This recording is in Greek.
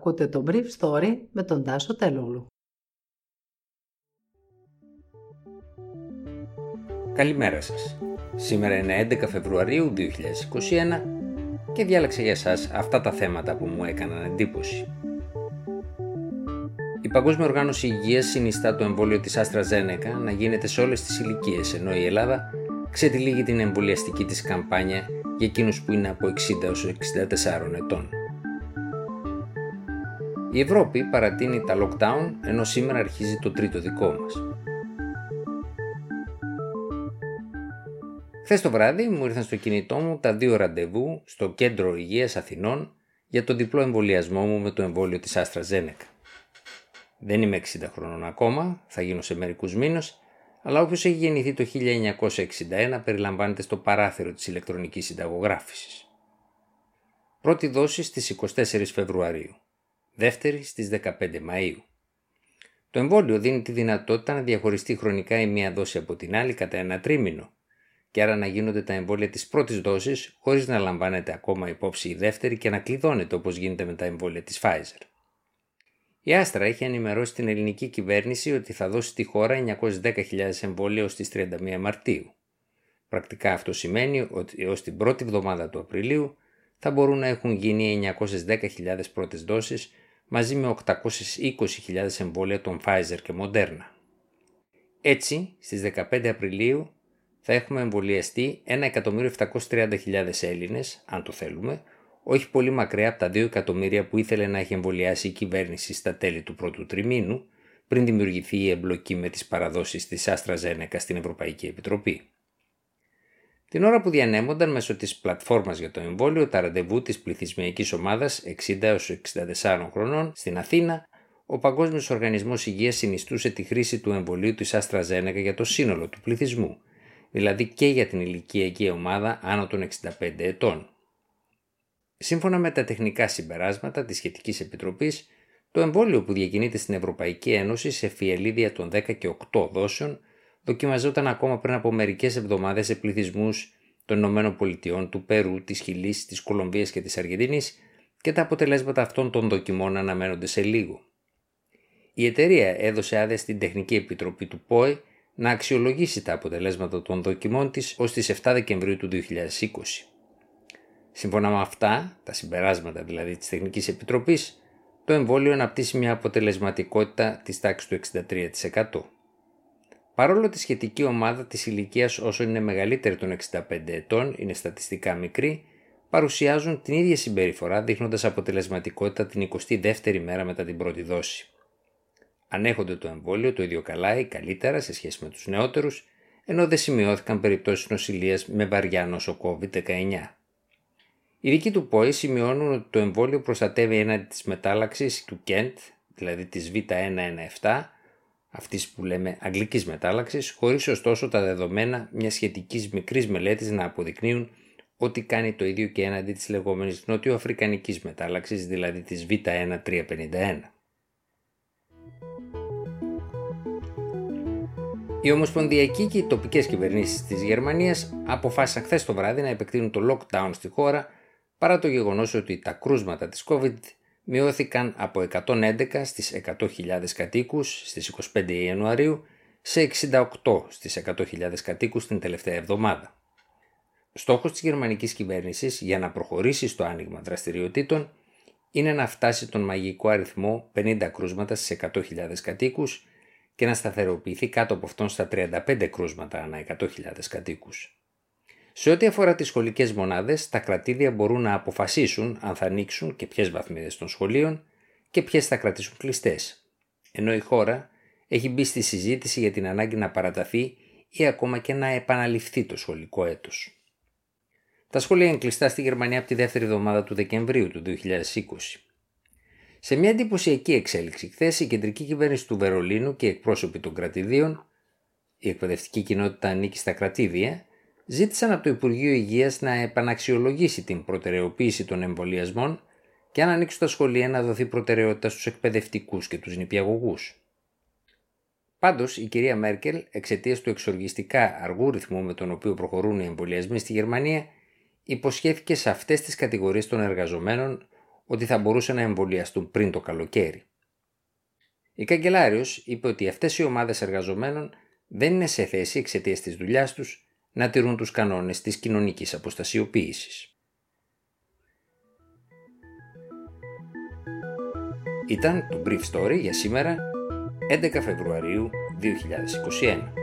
Ακούτε το Brief Story με τον Τάσο Τελούλου. Καλημέρα σας. Σήμερα είναι 11 Φεβρουαρίου 2021 και διάλεξα για σας αυτά τα θέματα που μου έκαναν εντύπωση. Η Παγκόσμια Οργάνωση Υγείας συνιστά το εμβόλιο της Άστρα Ζένεκα να γίνεται σε όλες τις ηλικίες, ενώ η Ελλάδα ξετυλίγει την εμβολιαστική της καμπάνια για εκείνους που είναι από 60 έως 64 ετών. Η Ευρώπη παρατείνει τα lockdown ενώ σήμερα αρχίζει το τρίτο δικό μας. Χθες το βράδυ μου ήρθαν στο κινητό μου τα δύο ραντεβού στο Κέντρο Υγείας Αθηνών για το διπλό εμβολιασμό μου με το εμβόλιο της Άστρα Ζένεκα. Δεν είμαι 60 χρονών ακόμα, θα γίνω σε μερικούς μήνες, αλλά όποιος έχει γεννηθεί το 1961 περιλαμβάνεται στο παράθυρο της ηλεκτρονικής συνταγογράφησης. Πρώτη δόση στις 24 Φεβρουαρίου δεύτερη στις 15 Μαΐου. Το εμβόλιο δίνει τη δυνατότητα να διαχωριστεί χρονικά η μία δόση από την άλλη κατά ένα τρίμηνο και άρα να γίνονται τα εμβόλια της πρώτης δόσης χωρίς να λαμβάνεται ακόμα υπόψη η δεύτερη και να κλειδώνεται όπως γίνεται με τα εμβόλια της Pfizer. Η Άστρα έχει ενημερώσει την ελληνική κυβέρνηση ότι θα δώσει στη χώρα 910.000 εμβόλια ως τις 31 Μαρτίου. Πρακτικά αυτό σημαίνει ότι έως την πρώτη εβδομάδα του Απριλίου θα μπορούν να έχουν γίνει 910.000 πρώτες δόσεις μαζί με 820.000 εμβόλια των Pfizer και Moderna. Έτσι, στις 15 Απριλίου θα έχουμε εμβολιαστεί 1.730.000 Έλληνες, αν το θέλουμε, όχι πολύ μακριά από τα 2 εκατομμύρια που ήθελε να έχει εμβολιάσει η κυβέρνηση στα τέλη του πρώτου τριμήνου, πριν δημιουργηθεί η εμπλοκή με τις παραδόσεις της Άστρα Ζένεκα στην Ευρωπαϊκή Επιτροπή. Την ώρα που διανέμονταν μέσω της πλατφόρμας για το εμβόλιο τα ραντεβού της πληθυσμιακής ομάδας 60 64 χρονών στην Αθήνα, ο Παγκόσμιος Οργανισμός Υγείας συνιστούσε τη χρήση του εμβολίου της AstraZeneca για το σύνολο του πληθυσμού, δηλαδή και για την ηλικιακή ομάδα άνω των 65 ετών. Σύμφωνα με τα τεχνικά συμπεράσματα της σχετικής επιτροπής, το εμβόλιο που διακινείται στην Ευρωπαϊκή Ένωση σε φιελίδια των 10 και 8 δόσεων δοκιμαζόταν ακόμα πριν από μερικές εβδομάδες σε πληθυσμούς των Ηνωμένων Πολιτειών, του Περού, της Χιλής, της Κολομβίας και της Αργεντινή και τα αποτελέσματα αυτών των δοκιμών αναμένονται σε λίγο. Η εταιρεία έδωσε άδεια στην Τεχνική Επιτροπή του ΠΟΕ να αξιολογήσει τα αποτελέσματα των δοκιμών της ως τις 7 Δεκεμβρίου του 2020. Σύμφωνα με αυτά, τα συμπεράσματα δηλαδή της Τεχνικής Επιτροπής, το εμβόλιο αναπτύσσει μια αποτελεσματικότητα της τάξης του 63%. Παρόλο ότι η σχετική ομάδα της ηλικίας όσο είναι μεγαλύτερη των 65 ετών είναι στατιστικά μικρή, παρουσιάζουν την ίδια συμπεριφορά δείχνοντας αποτελεσματικότητα την 22η μέρα μετά την πρώτη δόση. Ανέχονται το εμβόλιο το ίδιο καλά ή καλύτερα σε σχέση με τους νεότερους, ενώ δεν σημειώθηκαν περιπτώσεις νοσηλείας με βαριά νόσο COVID-19. Οι δικοί του ΠΟΗ σημειώνουν ότι το εμβόλιο προστατεύει έναντι της μετάλλαξης του Kent, δηλαδή της V117, αυτής που λέμε αγγλικής μετάλλαξης, χωρίς ωστόσο τα δεδομένα μιας σχετικής μικρής μελέτης να αποδεικνύουν ότι κάνει το ίδιο και έναντι της λεγόμενης νότιο-αφρικανική μετάλλαξης, δηλαδή της Β1351. Η Ομοσπονδιακή και οι τοπικές κυβερνήσεις της Γερμανίας αποφάσισαν χθες το βράδυ να επεκτείνουν το lockdown στη χώρα παρά το γεγονός ότι τα κρούσματα της COVID μειώθηκαν από 111 στις 100.000 κατοίκους στις 25 Ιανουαρίου σε 68 στις 100.000 κατοίκους την τελευταία εβδομάδα. Στόχος της γερμανικής κυβέρνησης για να προχωρήσει στο άνοιγμα δραστηριοτήτων είναι να φτάσει τον μαγικό αριθμό 50 κρούσματα στις 100.000 κατοίκους και να σταθεροποιηθεί κάτω από αυτόν στα 35 κρούσματα ανά 100.000 κατοίκους. Σε ό,τι αφορά τις σχολικές μονάδες, τα κρατήδια μπορούν να αποφασίσουν αν θα ανοίξουν και ποιες βαθμίδες των σχολείων και ποιες θα κρατήσουν κλειστές. Ενώ η χώρα έχει μπει στη συζήτηση για την ανάγκη να παραταθεί ή ακόμα και να επαναληφθεί το σχολικό έτος. Τα σχολεία είναι κλειστά στη Γερμανία από τη δεύτερη εβδομάδα του Δεκεμβρίου του 2020. Σε μια εντυπωσιακή εξέλιξη, χθες η κεντρική κυβέρνηση του Βερολίνου και οι εκπρόσωποι των κρατηδίων, η εκπαιδευτική κοινότητα ανήκει στα κρατήδια, ζήτησαν από το Υπουργείο Υγείας να επαναξιολογήσει την προτεραιοποίηση των εμβολιασμών και αν ανοίξουν τα σχολεία να δοθεί προτεραιότητα στους εκπαιδευτικούς και τους νηπιαγωγούς. Πάντως, η κυρία Μέρκελ, εξαιτίας του εξοργιστικά αργού ρυθμού με τον οποίο προχωρούν οι εμβολιασμοί στη Γερμανία, υποσχέθηκε σε αυτές τις κατηγορίες των εργαζομένων ότι θα μπορούσαν να εμβολιαστούν πριν το καλοκαίρι. Η καγκελάριος είπε ότι αυτές οι ομάδες εργαζομένων δεν είναι σε θέση εξαιτίας της δουλειάς τους να τηρούν τους κανόνες της κοινωνικής αποστασιοποίησης. Ήταν το Brief Story για σήμερα 11 Φεβρουαρίου 2021.